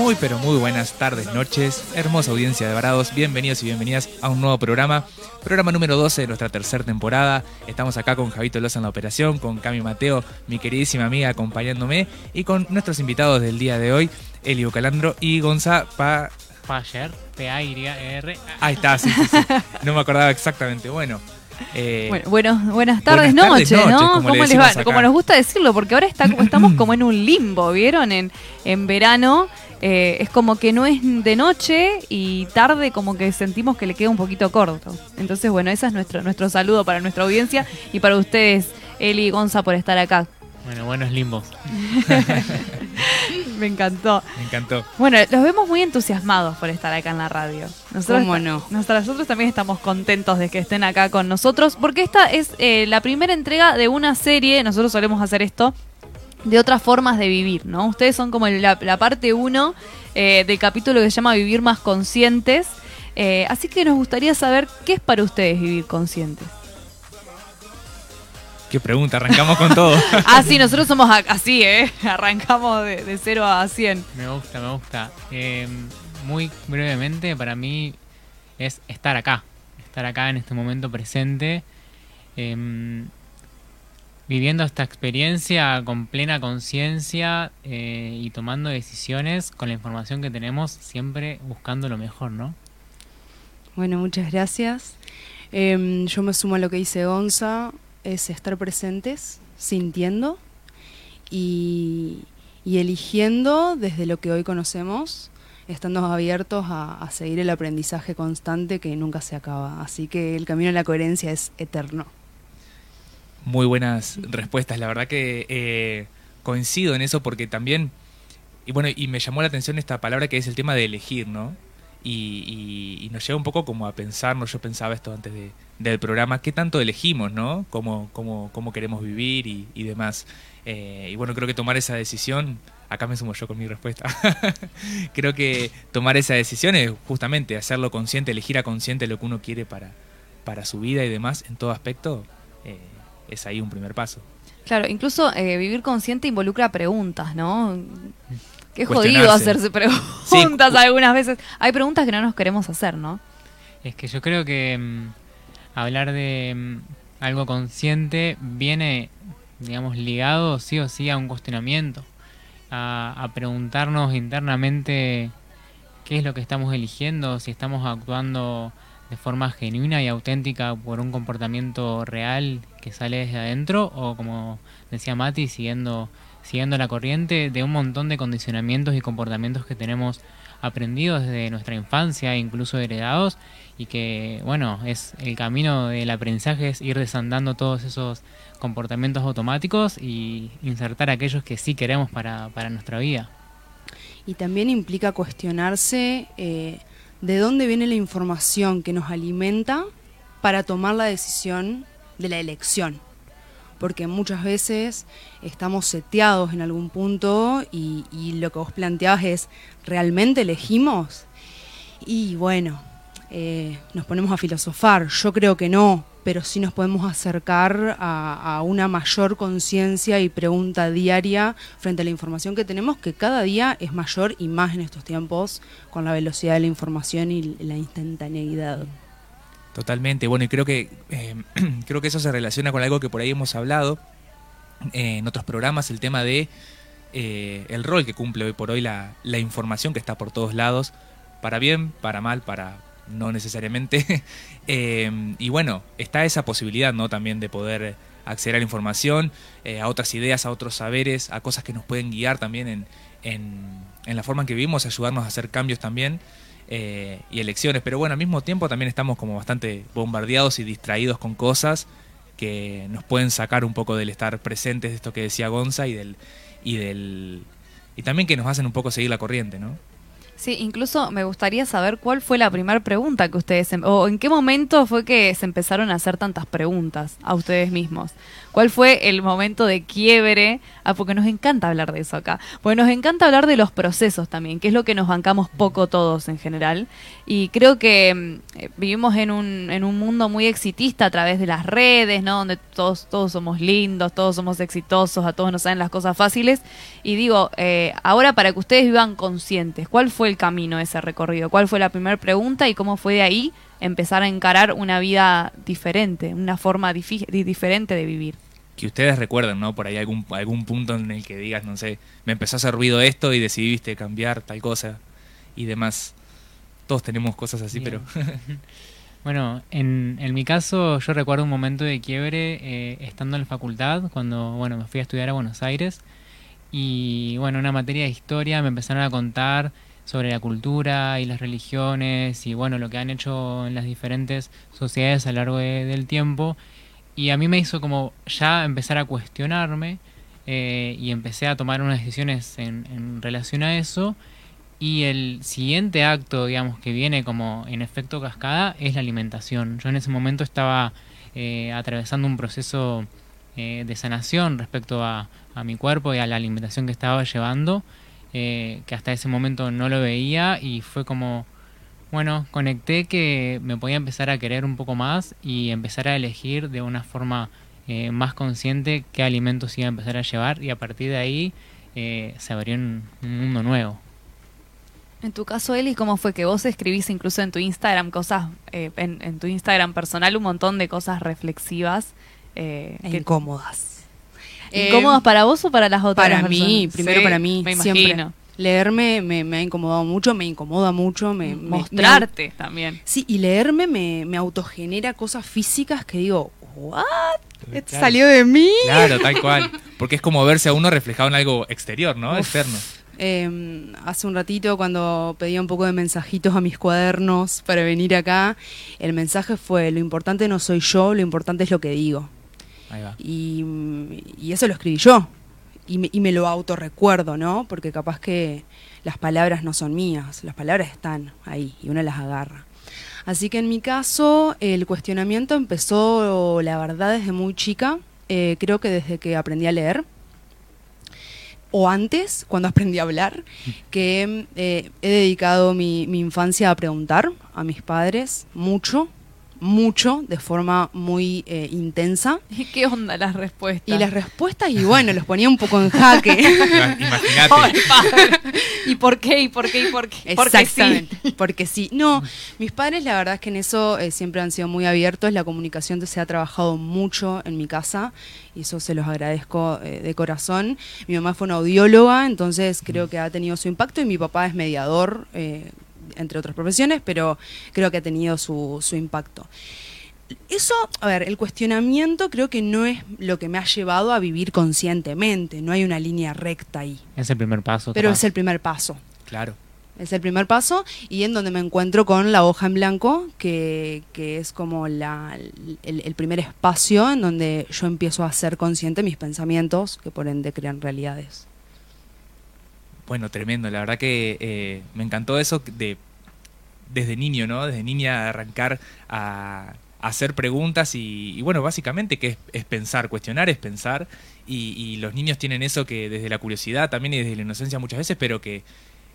Muy pero muy buenas tardes, noches, hermosa audiencia de Varados, bienvenidos y bienvenidas a un nuevo programa, programa número 12 de nuestra tercera temporada. Estamos acá con Javito Loza en la operación, con Cami Mateo, mi queridísima amiga acompañándome, y con nuestros invitados del día de hoy, Elio Calandro y Gonza Pa... Payer, P-A-Y-R. Ahí está, sí, sí, sí. No me acordaba exactamente. Bueno, eh, bueno, bueno, buenas tardes, noches, ¿no? Como, les va? como nos gusta decirlo, porque ahora está, estamos como en un limbo, ¿vieron? En, en verano eh, es como que no es de noche y tarde como que sentimos que le queda un poquito corto. Entonces, bueno, ese es nuestro, nuestro saludo para nuestra audiencia y para ustedes, Eli y Gonza, por estar acá. Bueno, buenos limbos. Me encantó. Me encantó. Bueno, los vemos muy entusiasmados por estar acá en la radio. Nosotros, ¿Cómo no? Nosotros también estamos contentos de que estén acá con nosotros, porque esta es eh, la primera entrega de una serie, nosotros solemos hacer esto, de otras formas de vivir, ¿no? Ustedes son como la, parte uno eh, del capítulo que se llama Vivir más conscientes. Eh, así que nos gustaría saber qué es para ustedes vivir conscientes. Qué pregunta, arrancamos con todo. ah, sí, nosotros somos así, ¿eh? Arrancamos de, de 0 a 100. Me gusta, me gusta. Em, muy brevemente, para mí es estar acá. Estar acá en este momento presente. Em, viviendo esta experiencia con plena conciencia eh, y tomando decisiones con la información que tenemos, siempre buscando lo mejor, ¿no? Bueno, muchas gracias. Em, yo me sumo a lo que dice Gonza es estar presentes, sintiendo y, eligiendo desde lo que hoy conocemos, estando abiertos a, seguir el aprendizaje constante que nunca se acaba. Así que el camino a la coherencia es eterno. Muy buenas respuestas, la verdad que eh, coincido en eso porque también, y bueno, y me llamó la atención esta palabra que es el tema de elegir, ¿no? Y, nos lleva un poco como a pensarnos, yo pensaba esto antes de, del programa, qué tanto elegimos, ¿no? Cómo, cómo, cómo queremos vivir y, y demás. Eh, y bueno, creo que tomar esa decisión, acá me sumo yo con mi respuesta, creo que tomar esa decisión es justamente hacerlo consciente, elegir a consciente lo que uno quiere para, para su vida y demás, en todo aspecto, eh, es ahí un primer paso. Claro, incluso eh, vivir consciente involucra preguntas, ¿no? Qué jodido hacerse preguntas algunas veces. Hay preguntas que no nos queremos hacer, ¿no? Es que yo creo que mm, hablar de mm, algo consciente viene, digamos, ligado sí o sí a un cuestionamiento, a, a preguntarnos internamente qué es lo que estamos eligiendo, si estamos actuando de forma genuina y auténtica por un comportamiento real que sale desde adentro o como decía Mati, siguiendo siguiendo la corriente de un montón de condicionamientos y comportamientos que tenemos aprendidos desde nuestra infancia, incluso heredados, y que, bueno, es el camino del aprendizaje es ir desandando todos esos comportamientos automáticos y insertar aquellos que sí queremos para, para nuestra vida. Y también implica cuestionarse eh, de dónde viene la información que nos alimenta para tomar la decisión de la elección porque muchas veces estamos seteados en algún punto y, lo que vos planteabas es, ¿realmente elegimos? Y bueno, eh, nos ponemos a filosofar, yo creo que no, pero sí nos podemos acercar a, una mayor conciencia y pregunta diaria frente a la información que tenemos, que cada día es mayor y más en estos tiempos con la velocidad de la información y la instantaneidad. Totalmente, bueno, y creo que, eh, creo que eso se relaciona con algo que por ahí hemos hablado eh, en otros programas, el tema de eh, el rol que cumple hoy por hoy la, la, información que está por todos lados, para bien, para mal, para no necesariamente. y bueno, está esa posibilidad, ¿no? También de poder acceder a la información, a otras ideas, a otros saberes, a cosas que nos pueden guiar también en, en, en la forma en que vivimos, ayudarnos a hacer cambios también. Eh, y elecciones. Pero bueno, al mismo tiempo también estamos como bastante bombardeados y distraídos con cosas que nos pueden sacar un poco del estar presentes de esto que decía Gonza y del y del y también que nos hacen un poco seguir la corriente, ¿no? Sí, incluso me gustaría saber cuál fue la primera pregunta que ustedes, em- o en qué momento fue que se empezaron a hacer tantas preguntas a ustedes mismos. ¿Cuál fue el momento de quiebre? Ah, porque nos encanta hablar de eso acá. Porque nos encanta hablar de los procesos también, que es lo que nos bancamos poco todos en general. Y creo que mm, eh, vivimos en un, en un mundo muy exitista a través de las redes, ¿no? Donde todos, todos somos lindos, todos somos exitosos, a todos nos salen las cosas fáciles. Y digo, eh, ahora para que ustedes vivan conscientes, ¿cuál fue el camino ese recorrido? ¿Cuál fue la primera pregunta y cómo fue de ahí empezar a encarar una vida diferente, una forma diferente de vivir? Que ustedes recuerden, ¿no? Por ahí algún, algún punto en el que digas, no sé, me empezó a hacer ruido esto y decidiste cambiar tal cosa y demás. Todos tenemos cosas así, Bien. pero Bueno, en, en mi caso yo recuerdo un momento de quiebre eh, estando en la facultad, cuando bueno me fui a estudiar a Buenos Aires y bueno, una materia de historia me empezaron a contar sobre la cultura y las religiones y bueno, lo que han hecho en las diferentes sociedades a lo largo de- del tiempo. Y a mí me hizo como ya empezar a cuestionarme eh, y empecé a tomar unas decisiones en, en relación a eso. Y el siguiente acto, digamos, que viene como en efecto cascada es la alimentación. Yo en ese momento estaba eh, atravesando un proceso eh, de sanación respecto a, a mi cuerpo y a la alimentación que estaba llevando, eh, que hasta ese momento no lo veía y fue como, bueno, conecté que me podía empezar a querer un poco más y empezar a elegir de una forma eh, más consciente qué alimentos iba a empezar a llevar y a partir de ahí eh, se abrió un- un mundo nuevo. En tu caso, Eli, ¿cómo fue que vos escribís incluso en tu Instagram cosas, eh, en, en tu Instagram personal, un montón de cosas reflexivas? Eh, E que- incómodas. ¿Incómodas Eh, para vos o para las otras para mí, primero Sí, para mí, me siempre. imagino. Leerme me, me ha incomodado mucho, me incomoda mucho, me, me- Mostrarte también. sí, y leerme me, me autogenera cosas físicas que digo, ¿what? ¿Esto Claro. salió de mí? claro, tal cual. Porque es como verse a uno reflejado en algo exterior, ¿no? Uf. Externo. Eh, hace un ratito cuando pedía un poco de mensajitos a mis cuadernos para venir acá, el mensaje fue, lo importante no soy yo, lo importante es lo que digo. Y, eso lo escribí yo. Y me, y me lo autorrecuerdo, ¿no? Porque capaz que las palabras no son mías, las palabras están ahí y uno las agarra. Así que en mi caso, el cuestionamiento empezó, la verdad, desde muy chica. Eh, creo que desde que aprendí a leer. O antes, cuando aprendí a hablar, que eh, he dedicado mi infancia a preguntar a mis padres mucho, mucho, de forma muy eh, intensa. ¿Y qué onda las respuestas? Y las respuestas, y bueno, los ponía un poco en jaque. Imagínate. ¿Y por qué? ¿Y por qué? ¿Y por qué? Porque sí. Exactamente. Porque sí. No, mis padres la verdad es que en eso eh, siempre han sido muy abiertos. La comunicación se ha trabajado mucho en mi casa y eso se los agradezco eh, de corazón. Mi mamá fue una audióloga, entonces creo que ha tenido su impacto y mi papá es mediador, eh, entre otras profesiones, pero creo que ha tenido su, su impacto. Eso, a ver, el cuestionamiento creo que no es lo que me ha llevado a vivir conscientemente, no hay una línea recta ahí, Es el primer paso. pero es el primer paso. Claro. Es el primer paso y en donde me encuentro con la hoja en blanco, que, que es como la, el, el primer espacio en donde yo empiezo a ser consciente de mis pensamientos, que por ende crean realidades. Bueno, tremendo. La verdad que eh, me encantó eso de desde niño, ¿no? Desde niña arrancar a, hacer preguntas y, y bueno, básicamente que es, es pensar, cuestionar es pensar y, y los niños tienen eso que desde la curiosidad también y desde la inocencia muchas veces, pero que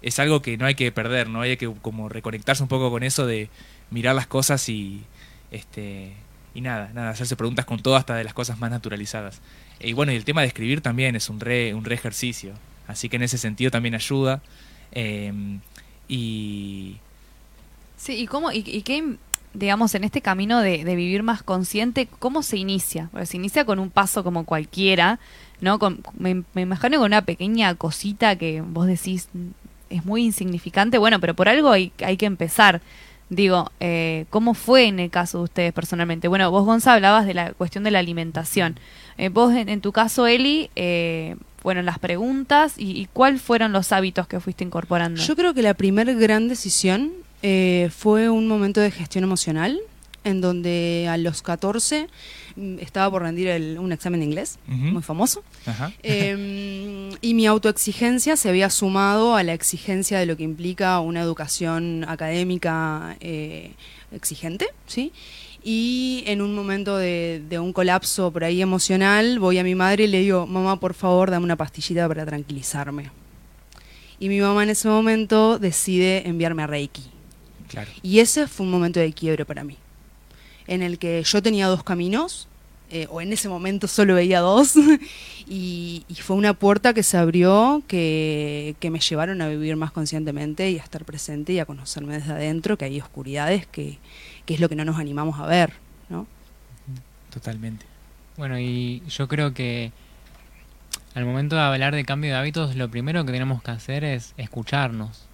es algo que no hay que perder, ¿no? Hay que como reconectarse un poco con eso de mirar las cosas y este y nada, nada, hacerse preguntas con todo hasta de las cosas más naturalizadas. Y bueno, y el tema de escribir también es un re, un re ejercicio. Así que en ese sentido también ayuda. Eh, y Sí, ¿y cómo, y, y qué, digamos, en este camino de, de vivir más consciente, cómo se inicia? Porque se inicia con un paso como cualquiera, ¿no? Con, me, me imagino con una pequeña cosita que vos decís "Mm, es muy insignificante, bueno, pero por algo hay, hay que empezar. Digo, eh, ¿cómo fue en el caso de ustedes personalmente? Bueno, vos, Gonza, hablabas de la cuestión de la alimentación. Eh, vos, en, en tu caso, Eli, eh, bueno, las preguntas y, y cuáles fueron los hábitos que fuiste incorporando. Yo creo que la primer gran decisión eh, fue un momento de gestión emocional en donde a los 14 mm, estaba por rendir el- un examen de inglés, muy famoso. Ajá. Eh, y mi autoexigencia se había sumado a la exigencia de lo que implica una educación académica eh, exigente, ¿sí? Y en un momento de, de un colapso por ahí emocional, voy a mi madre y le digo, mamá, por favor, dame una pastillita para tranquilizarme. Y mi mamá en ese momento decide enviarme a Reiki. Claro. Y ese fue un momento de quiebre para mí, en el que yo tenía dos caminos, eh, o en ese momento solo veía dos, y, y fue una puerta que se abrió que, que me llevaron a vivir más conscientemente y a estar presente y a conocerme desde adentro, que hay oscuridades que, que es lo que no nos animamos a ver, ¿no? Totalmente. Bueno, y yo creo que al momento de hablar de cambio de hábitos, lo primero que tenemos que hacer es escucharnos,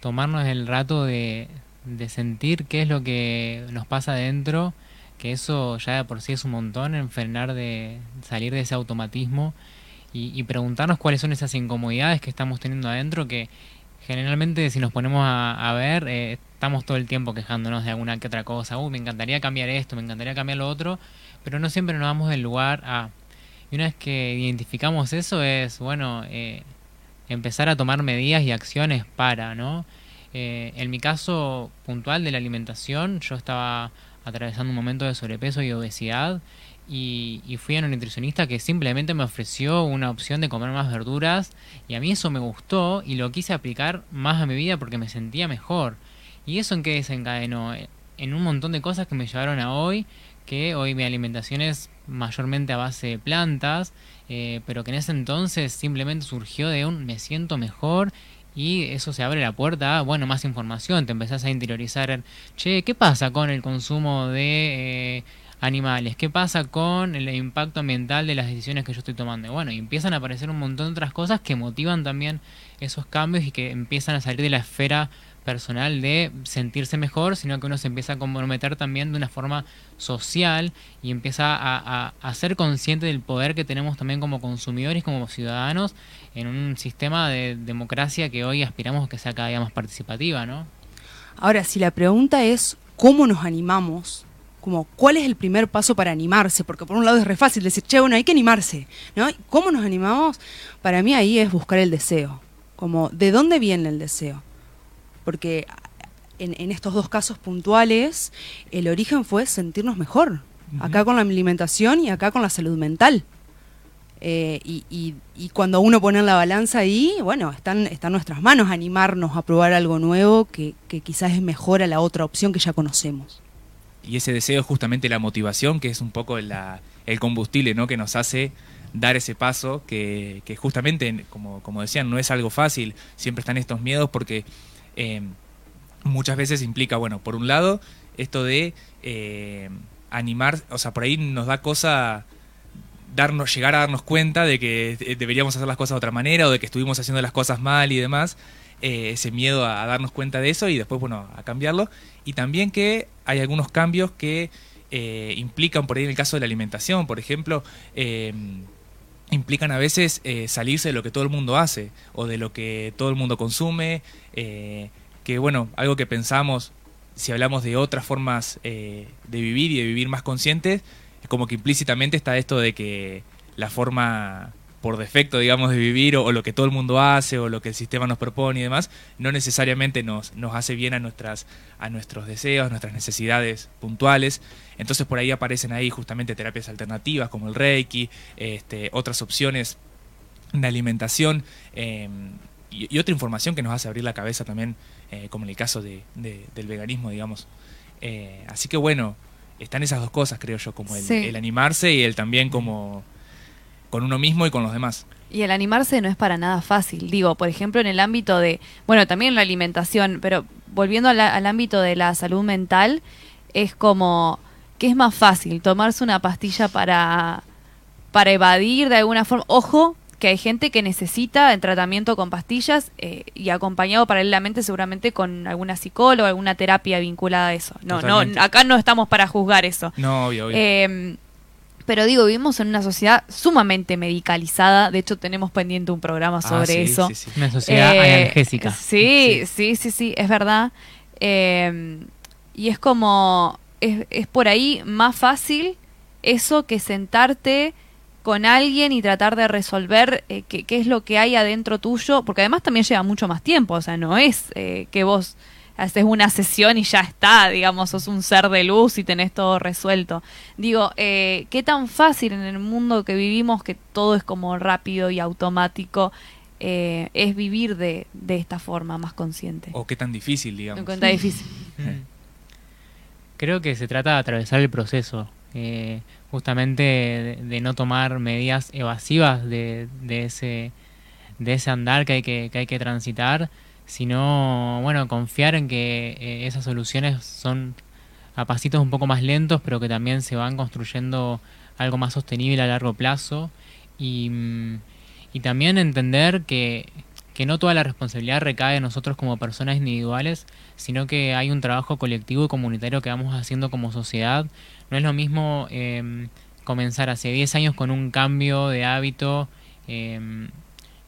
tomarnos el rato de, de sentir qué es lo que nos pasa adentro, que eso ya de por sí es un montón, en frenar de salir de ese automatismo y, y preguntarnos cuáles son esas incomodidades que estamos teniendo adentro que generalmente si nos ponemos a, ver eh, estamos todo el tiempo quejándonos de alguna que otra cosa, uy me encantaría cambiar esto, me encantaría cambiar lo otro, pero no siempre nos damos del lugar a... Y una vez que identificamos eso es, bueno, eh, empezar a tomar medidas y acciones para, ¿no? Eh, en mi caso puntual de la alimentación, yo estaba atravesando un momento de sobrepeso y obesidad y, fui a una nutricionista que simplemente me ofreció una opción de comer más verduras y a mí eso me gustó y lo quise aplicar más a mi vida porque me sentía mejor. ¿Y eso en qué desencadenó? En un montón de cosas que me llevaron a hoy, que hoy mi alimentación es mayormente a base de plantas, eh, pero que en ese entonces simplemente surgió de un me siento mejor y eso se abre la puerta a, bueno, más información, te empezás a interiorizar, che, ¿qué pasa con el consumo de eh, animales? ¿Qué pasa con el impacto ambiental de las decisiones que yo estoy tomando? Bueno, y empiezan a aparecer un montón de otras cosas que motivan también esos cambios y que empiezan a salir de la esfera personal de sentirse mejor, sino que uno se empieza a comprometer también de una forma social y empieza a, ser consciente del poder que tenemos también como consumidores, como ciudadanos, en un sistema de democracia que hoy aspiramos que sea cada día más participativa, ¿no? Ahora, si la pregunta es cómo nos animamos, como cuál es el primer paso para animarse, porque por un lado es re fácil decir, che, bueno, hay que animarse, ¿no? ¿Cómo nos animamos? Para mí ahí es buscar el deseo, como de dónde viene el deseo. Porque en, en estos dos casos puntuales, el origen fue sentirnos mejor, acá con la alimentación y acá con la salud mental. Eh, y, y- y cuando uno pone en la balanza ahí, bueno, están, están nuestras manos animarnos a probar algo nuevo que, que quizás es mejor a la otra opción que ya conocemos. Y ese deseo es justamente la motivación, que es un poco la- el combustible ¿no? que nos hace dar ese paso, que, que justamente, como, como decían, no es algo fácil, siempre están estos miedos porque eh, muchas veces implica, bueno, por un lado, esto de eh, animar, o sea, por ahí nos da cosa darnos, llegar a darnos cuenta de que eh, deberíamos hacer las cosas de otra manera o de que estuvimos haciendo las cosas mal y demás. eh, ese miedo a, darnos cuenta de eso y después, bueno, a cambiarlo. Y también que hay algunos cambios que eh, implican, por ahí en el caso de la alimentación, por ejemplo, eh, implican a veces eh, salirse de lo que todo el mundo hace o de lo que todo el mundo consume, eh, que bueno, algo que pensamos, si hablamos de otras formas eh, de vivir y de vivir más conscientes, es como que implícitamente está esto de que la forma por defecto, digamos, de vivir o, o lo que todo el mundo hace o lo que el sistema nos propone y demás, no necesariamente nos, nos hace bien a, nuestras, a nuestros deseos, nuestras necesidades puntuales. Entonces por ahí aparecen ahí justamente terapias alternativas como el Reiki, este, otras opciones de alimentación eh, y, y otra información que nos hace abrir la cabeza también, eh, como en el caso de, de- del veganismo, digamos. Eh, así que bueno, están esas dos cosas, creo yo, como el, Sí. el animarse y el también como con uno mismo y con los demás. Y el animarse no es para nada fácil. Digo, por ejemplo, en el ámbito de, bueno, también la alimentación, pero volviendo a la- al ámbito de la salud mental, es como que es más fácil tomarse una pastilla para, para evadir de alguna forma. Ojo, que hay gente que necesita el tratamiento con pastillas eh, y acompañado paralelamente seguramente con alguna psicóloga, alguna terapia vinculada a eso. No, Totalmente. no, acá no estamos para juzgar eso. No, obvio, obvio. Eh, pero digo, vivimos en una sociedad sumamente medicalizada. De hecho, tenemos pendiente un programa Ah, sobre sí, eso. sí, sí. Una sociedad Eh, analgésica. Sí, sí, sí, sí, es verdad. Eh, y es como es, es por ahí más fácil eso que sentarte con alguien y tratar de resolver eh, qué, qué es lo que hay adentro tuyo, porque además también lleva mucho más tiempo, o sea, no es eh, que vos haces una sesión y ya está, digamos, sos un ser de luz y tenés todo resuelto. Digo, eh, qué tan fácil en el mundo que vivimos, que todo es como rápido y automático, eh, es vivir de, de esta forma más consciente. O qué tan difícil, digamos. Me cuenta difícil. Mm. Creo que se trata de atravesar el proceso, eh, justamente de, de no tomar medidas evasivas de, de ese de ese andar que hay que, que hay que transitar, sino bueno confiar en que eh, esas soluciones son a pasitos un poco más lentos, pero que también se van construyendo algo más sostenible a largo plazo y, mm, y también entender que, que no toda la responsabilidad recae en nosotros como personas individuales, sino que hay un trabajo colectivo y comunitario que vamos haciendo como sociedad. No es lo mismo eh, comenzar hace 10 años con un cambio de hábito eh,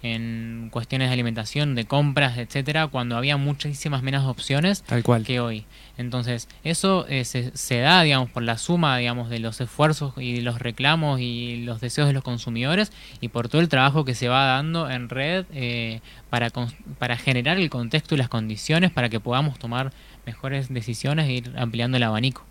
en cuestiones de alimentación, de compras, etcétera, cuando había muchísimas menos opciones Tal cual. que hoy. Entonces, eso eh, se, se da, digamos, por la suma, digamos, de los esfuerzos y los reclamos y los deseos de los consumidores y por todo el trabajo que se va dando en red eh, para, para generar el contexto y las condiciones para que podamos tomar mejores decisiones e ir ampliando el abanico.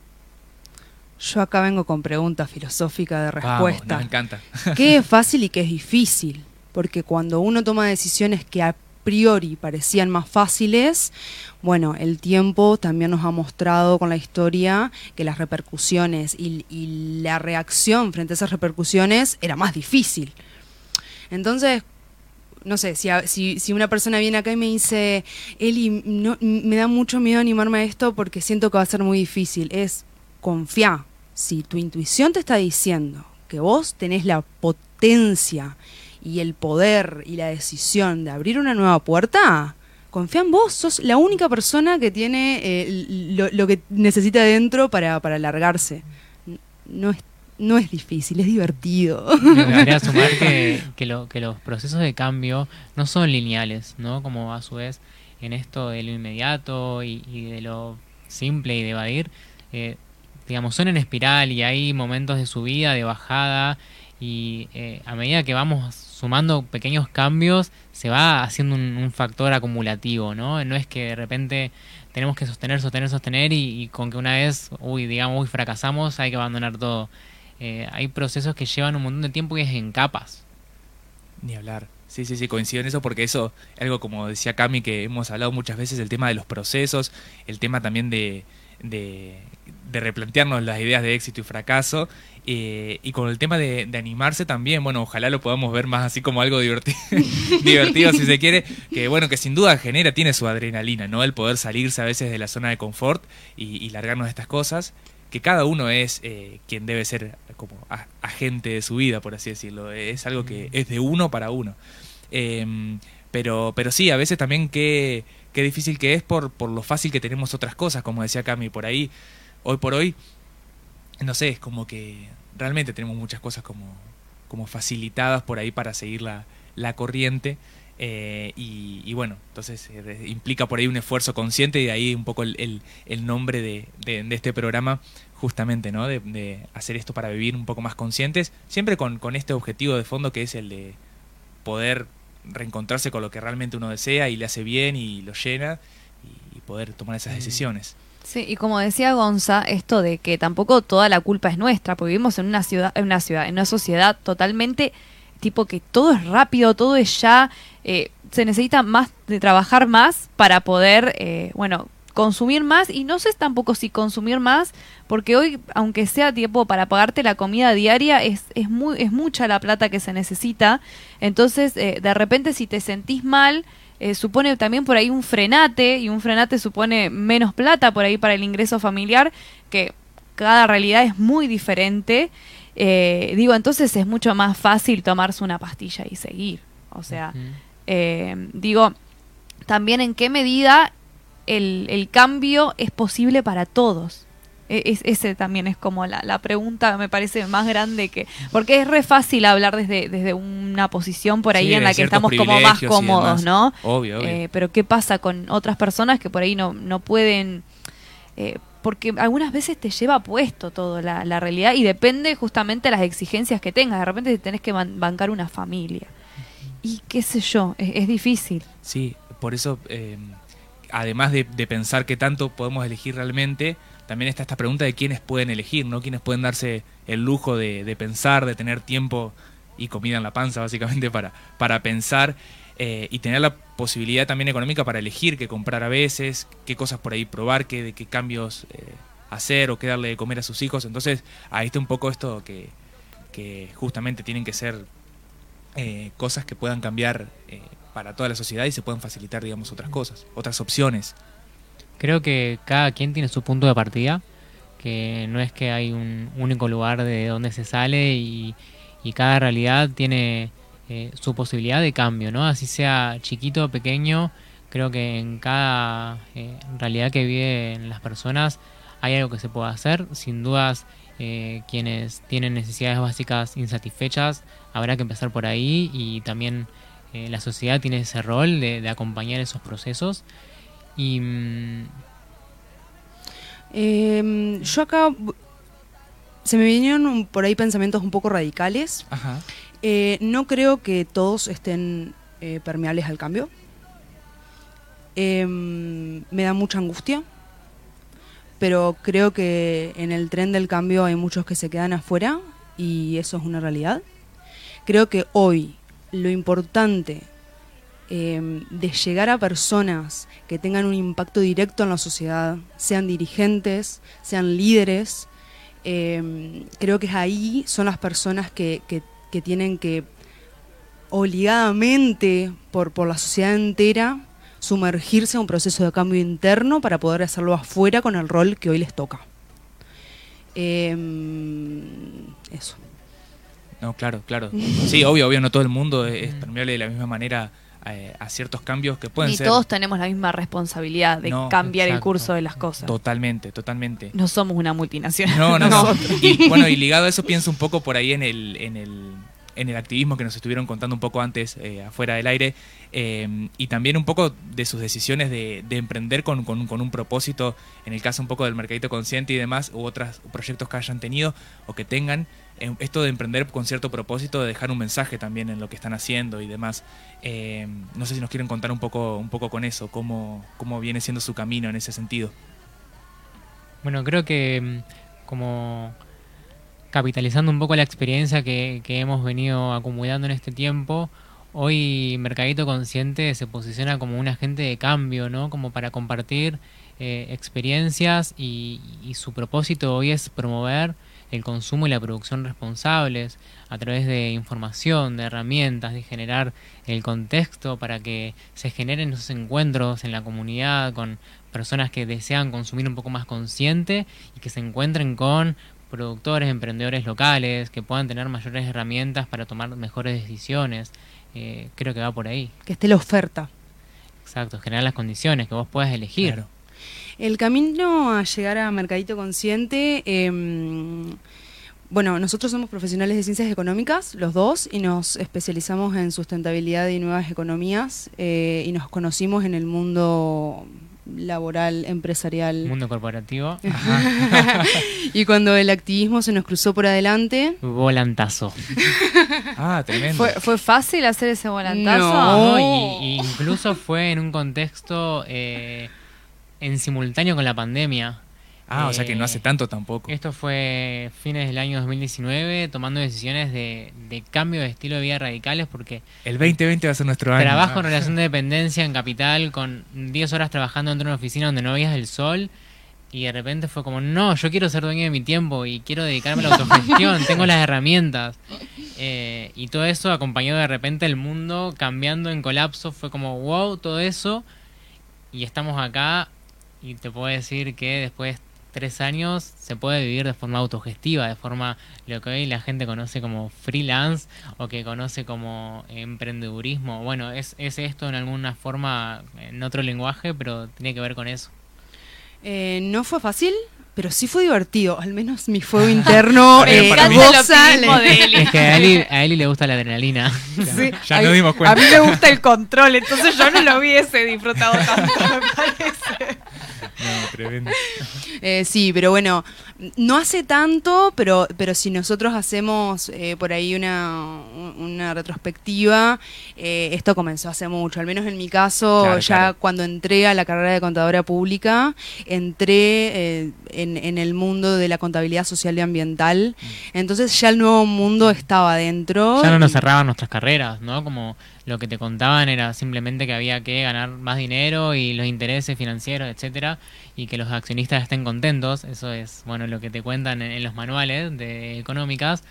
Yo acá vengo con pregunta filosófica de Vamos, respuesta. nos encanta. ¿Qué es fácil y qué es difícil? Porque cuando uno toma decisiones que a priori parecían más fáciles, bueno, el tiempo también nos ha mostrado con la historia que las repercusiones y, la reacción frente a esas repercusiones era más difícil. Entonces, no sé, si, una persona viene acá y me dice, Eli, me da mucho miedo animarme a esto porque siento que va a ser muy difícil, es confía. Si tu intuición te está diciendo que vos tenés la potencia y el poder y la decisión de abrir una nueva puerta, confía en vos, sos la única persona que tiene eh, lo, lo que necesita dentro para, para largarse. No es, no es difícil, es divertido. Me gustaría sumar que, que, lo- que los procesos de cambio no son lineales, ¿no? Como a su vez en esto de lo inmediato y, y de lo simple y de evadir, eh, digamos, son en espiral y hay momentos de subida, de bajada y eh, a medida que vamos sumando pequeños cambios se va haciendo un, factor acumulativo, ¿no? No es que de repente tenemos que sostener, sostener, sostener y, con que una vez, uy, digamos, uy, fracasamos, hay que abandonar todo. Eh, hay procesos que llevan un montón de tiempo y es en capas. Ni hablar. Sí, sí, sí, coincido en eso porque eso, algo como decía Cami, que hemos hablado muchas veces, el tema de los procesos, el tema también de, de replantearnos las ideas de éxito y fracaso, eh, y con el tema de, de animarse también, bueno, ojalá lo podamos ver más así como algo divertido, divertido si se quiere, que bueno, que sin duda genera, tiene su adrenalina, ¿no? El poder salirse a veces de la zona de confort y, y largarnos de estas cosas, que cada uno es eh, quien debe ser como a- agente de su vida, por así decirlo, es algo que es de uno para uno. Em, pero, pero sí, a veces también qué, qué difícil que es por, por lo fácil que tenemos otras cosas, como decía Cami, por ahí, hoy por hoy, no sé, es como que realmente tenemos muchas cosas como, como facilitadas por ahí para seguir la, la corriente. eh, y, y bueno, entonces eh, implica por ahí un esfuerzo consciente y de ahí un poco el, el- el nombre de, de- de este programa, justamente, ¿no? De, de hacer esto para vivir un poco más conscientes, siempre con, con este objetivo de fondo que es el de poder reencontrarse con lo que realmente uno desea y le hace bien y lo llena y, y poder tomar esas decisiones. Sí, y como decía Gonza, esto de que tampoco toda la culpa es nuestra, porque vivimos en una ciudad, en una ciudad, en una sociedad totalmente tipo que todo es rápido, todo es ya, eh, se necesita más de trabajar más para poder, eh, bueno, consumir más y no sé tampoco si consumir más, porque hoy, aunque sea tiempo para pagarte la comida diaria, es, es, muy, es mucha la plata que se necesita. Entonces, eh, de repente, si te sentís mal, eh, supone también por ahí un frenate, y un frenate supone menos plata por ahí para el ingreso familiar, que cada realidad es muy diferente. Eh, digo, entonces es mucho más fácil tomarse una pastilla y seguir. O sea, eh, digo, también en qué medida el, el cambio es posible para todos. E- es- ese también es como la, la pregunta, me parece más grande que... Porque es re fácil hablar desde, desde una posición por ahí Sí, en la que estamos como más cómodos. ¿no? Obvio, obvio. Eh, pero ¿qué pasa con otras personas que por ahí no, no pueden eh, porque algunas veces te lleva puesto todo la, la realidad y depende justamente de las exigencias que tengas. De repente tenés que ban- bancar una familia. Y qué sé yo, es, es difícil. Sí, por eso, eh, además de, de pensar qué tanto podemos elegir realmente, también está esta pregunta de quiénes pueden elegir, ¿no? Quiénes pueden darse el lujo de, pensar, de tener tiempo y comida en la panza, básicamente, para, para pensar eh, y tener la posibilidad también económica para elegir qué comprar a veces, qué cosas por ahí probar, qué, qué cambios eh, hacer o qué darle de comer a sus hijos. Entonces, ahí está un poco esto que, que justamente tienen que ser eh, cosas que puedan cambiar eh, para toda la sociedad y se puedan facilitar, digamos, otras cosas, otras opciones. Creo que cada quien tiene su punto de partida, que no es que hay un único lugar de donde se sale y, cada realidad tiene eh, su posibilidad de cambio, ¿no? Así sea chiquito o pequeño, creo que en cada eh, realidad que viven las personas hay algo que se puede hacer. Sin dudas, eh, quienes tienen necesidades básicas insatisfechas, habrá que empezar por ahí y también la sociedad tiene ese rol de acompañar esos procesos. Y mm, Eh, yo acá se me vinieron por ahí pensamientos un poco radicales. Ajá. Eh, no creo que todos estén eh, permeables al cambio. Em, me da mucha angustia, pero creo que en el tren del cambio hay muchos que se quedan afuera y eso es una realidad. Creo que hoy lo importante em, de llegar a personas que tengan un impacto directo en la sociedad, sean dirigentes, sean líderes, em, creo que ahí son las personas que, que- que tienen que obligadamente por, por la sociedad entera sumergirse en un proceso de cambio interno para poder hacerlo afuera con el rol que hoy les toca. Em, eso. No, claro, claro. Sí, obvio, obvio, no todo el mundo es es permeable de la misma manera eh, a ciertos cambios que pueden Ni ser todos tenemos la misma responsabilidad de No, cambiar el curso de las cosas. totalmente, totalmente. No somos una multinacional. No, no, no. Y bueno, y ligado a eso pienso un poco por ahí en el, en el, en el activismo que nos estuvieron contando un poco antes, eh, afuera del aire, eh, y también un poco de sus decisiones de, de emprender con, un propósito, en el caso un poco del mercadito consciente y demás, u otros proyectos que hayan tenido o que tengan. eh, esto de emprender con cierto propósito, de dejar un mensaje también en lo que están haciendo y demás. Eh, no sé si nos quieren contar un poco, un poco con eso, cómo, cómo viene siendo su camino en ese sentido. Bueno, creo que como capitalizando un poco la experiencia que, hemos venido acumulando en este tiempo, hoy Mercadito Consciente se posiciona como un agente de cambio, ¿no? Como para compartir eh, experiencias y, y su propósito hoy es promover el consumo y la producción responsables a través de información, de herramientas, de generar el contexto para que se generen esos encuentros en la comunidad con personas que desean consumir un poco más consciente y que se encuentren con productores, emprendedores locales, que puedan tener mayores herramientas para tomar mejores decisiones. Eh, creo que va por ahí. Que esté la oferta. Exacto, generar las condiciones que vos puedas elegir. Claro. El camino a llegar a Mercadito Consciente, em, bueno, nosotros somos profesionales de ciencias económicas, los dos, y nos especializamos en sustentabilidad y nuevas economías, eh, y nos conocimos en el mundo laboral, empresarial. Mundo corporativo, y cuando el activismo se nos cruzó por adelante, volantazo. Ah, tremendo. ¿Fue, ¿Fue fácil hacer ese volantazo? No. No, y, y incluso fue en un contexto eh, en simultáneo con la pandemia. Ah, o sea que no Eh, hace tanto tampoco. Esto fue fines del año 2019, tomando decisiones de, de cambio de estilo de vida radicales, porque El 2020 va a ser nuestro año. trabajo en relación de dependencia en Capital con 10 horas trabajando dentro de una oficina donde no veías el sol. Y de repente fue como, no, yo quiero ser dueño de mi tiempo y quiero dedicarme a la autogestión, tengo las herramientas. Eh, y todo eso acompañó de repente el mundo cambiando en colapso, fue como, wow, todo eso. Y estamos acá y te puedo decir que después de tres años se puede vivir de forma autogestiva, de forma lo que hoy la gente conoce como freelance o que conoce como emprendedurismo. Bueno, es, es esto en alguna forma, en otro lenguaje, pero tiene que ver con eso. eh, no fue fácil, pero sí fue divertido, al menos mi fuego interno eh, para mí- goza, el optimismo le- de Eli. Es que a Eli, a Eli le gusta la adrenalina. Sí, Ya a nos mí- dimos cuenta. A mí me gusta el control, entonces yo no lo hubiese disfrutado tanto, me parece. No, tremendo. Eh, sí, pero bueno, no hace tanto, pero, pero si nosotros hacemos eh, por ahí una, una retrospectiva, eh, esto comenzó hace mucho. Al menos en mi caso, Claro, ya claro. cuando entré a la carrera de contadora pública, entré eh, en, en el mundo de la contabilidad social y ambiental. Entonces ya el nuevo mundo estaba dentro. Ya no nos cerraban nuestras carreras, ¿no? Como lo que te contaban era simplemente que había que ganar más dinero y los intereses financieros, etcétera, y que los accionistas estén contentos. Eso es, bueno, lo que te cuentan en, en los manuales de económicas.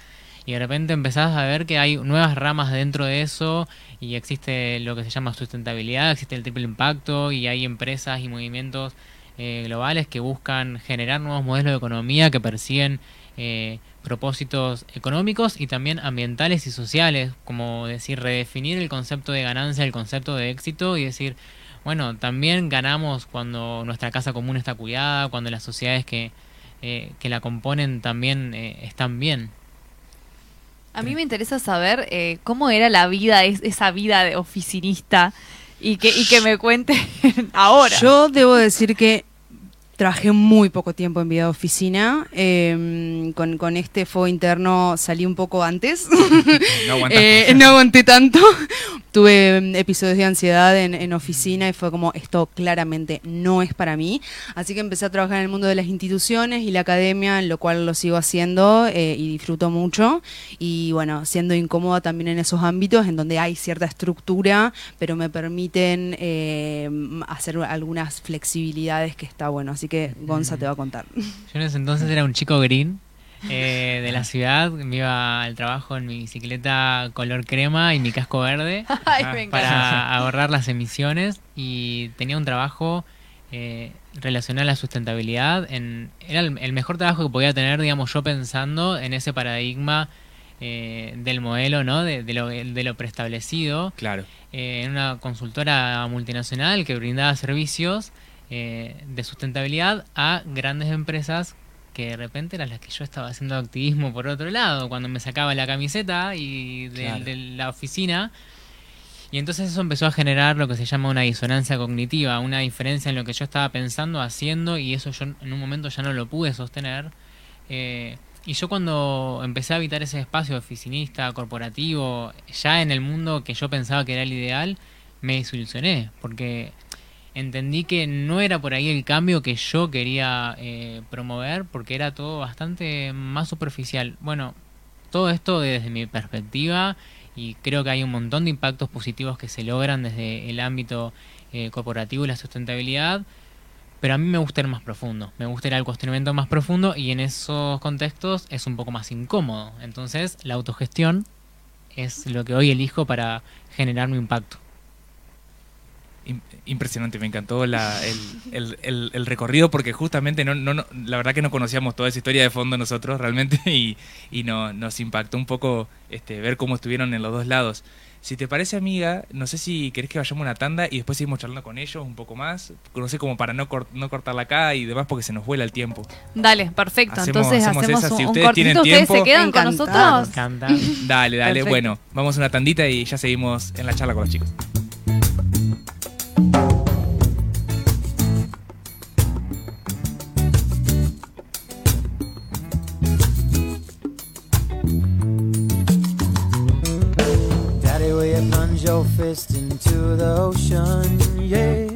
Y de repente empezás a ver que hay nuevas ramas dentro de eso y existe lo que se llama sustentabilidad, existe el triple impacto y hay empresas y movimientos eh, globales que buscan generar nuevos modelos de economía que persiguen eh, propósitos económicos y también ambientales y sociales, como decir, redefinir el concepto de ganancia, el concepto de éxito y decir, bueno, también ganamos cuando nuestra casa común está cuidada, cuando las sociedades que, eh, que la componen también eh, están bien. A mí me interesa saber eh, cómo era la vida, es- esa vida de oficinista y que, y que me cuente ahora. Yo debo decir que trabajé muy poco tiempo en vida de oficina. eh, con, con este fuego interno salí un poco antes. No. Eh, no aguanté tanto. Tuve mm, episodios de ansiedad en, en oficina y fue como, esto claramente no es para mí. Así que empecé a trabajar en el mundo de las instituciones y la academia, en lo cual lo sigo haciendo eh, y disfruto mucho. Y bueno, siendo incómoda también en esos ámbitos en donde hay cierta estructura, pero me permiten eh, hacer algunas flexibilidades que está bueno. Así que Gonza te va a contar. Yo en ese entonces era un chico green eh, de la ciudad, me iba al trabajo en mi bicicleta color crema y mi casco verde. Ay, me encanta. para ahorrar las emisiones y tenía un trabajo eh, relacionado a la sustentabilidad. En, era el, el mejor trabajo que podía tener, digamos, yo pensando en ese paradigma eh, del modelo, ¿no? De, de lo, de lo preestablecido. Claro. eh, en una consultora multinacional que brindaba servicios eh, de sustentabilidad a grandes empresas que de repente eran las que yo estaba haciendo activismo por otro lado, cuando me sacaba la camiseta y de, Claro. de la oficina. Y entonces eso empezó a generar lo que se llama una disonancia cognitiva, una diferencia en lo que yo estaba pensando, haciendo, y eso yo en un momento ya no lo pude sostener. Eh, y yo cuando empecé a habitar ese espacio oficinista, corporativo, ya en el mundo que yo pensaba que era el ideal, me desilusioné, porque entendí que no era por ahí el cambio que yo quería eh, promover, porque era todo bastante más superficial. Bueno, todo esto desde mi perspectiva y creo que hay un montón de impactos positivos que se logran desde el ámbito eh, corporativo y la sustentabilidad, pero a mí me gusta ir más profundo, me gusta ir al cuestionamiento más profundo y en esos contextos es un poco más incómodo. Entonces la autogestión es lo que hoy elijo para generar mi impacto. Im- Impresionante, me encantó la- el, el- el- el recorrido porque justamente no, no, no- la verdad que no conocíamos toda esa historia de fondo nosotros realmente y, y no, nos impactó un poco este, ver cómo estuvieron en los dos lados. Si te parece amiga, no sé si querés que vayamos a una tanda y después seguimos charlando con ellos un poco más, no sé como para no, cor- no cortarla acá y demás porque se nos vuela el tiempo. Dale, perfecto. Hacemos- Entonces hacemos hacemos, esa. un, Si ustedes cortito. tienen ¿Ustedes se tiempo- quedan con nosotros? Dale, dale, Perfecto. bueno, vamos a una tandita y ya seguimos en la charla con los chicos. Your fist into the ocean? Yeah.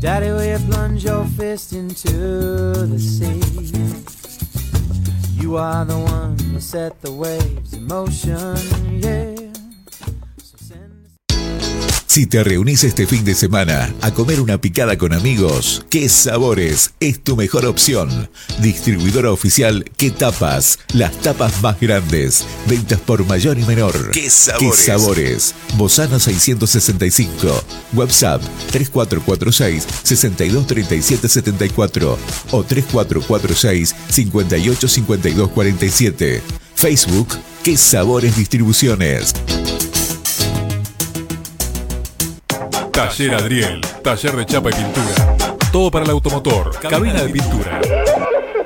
Daddy, will you plunge your fist into the sea? You are the one who set the waves in motion, yeah. Si te reunís este fin de semana a comer una picada con amigos, ¿qué sabores es tu mejor opción? Distribuidora oficial ¿Qué tapas? Las tapas más grandes. Ventas por mayor y menor. ¿Qué sabores? ¿Qué sabores? Bozano 665. WhatsApp 3446 623774 o 3446 585247. Facebook ¿Qué sabores distribuciones? Taller Adriel, taller de chapa y pintura. Todo para el automotor, cabina de pintura.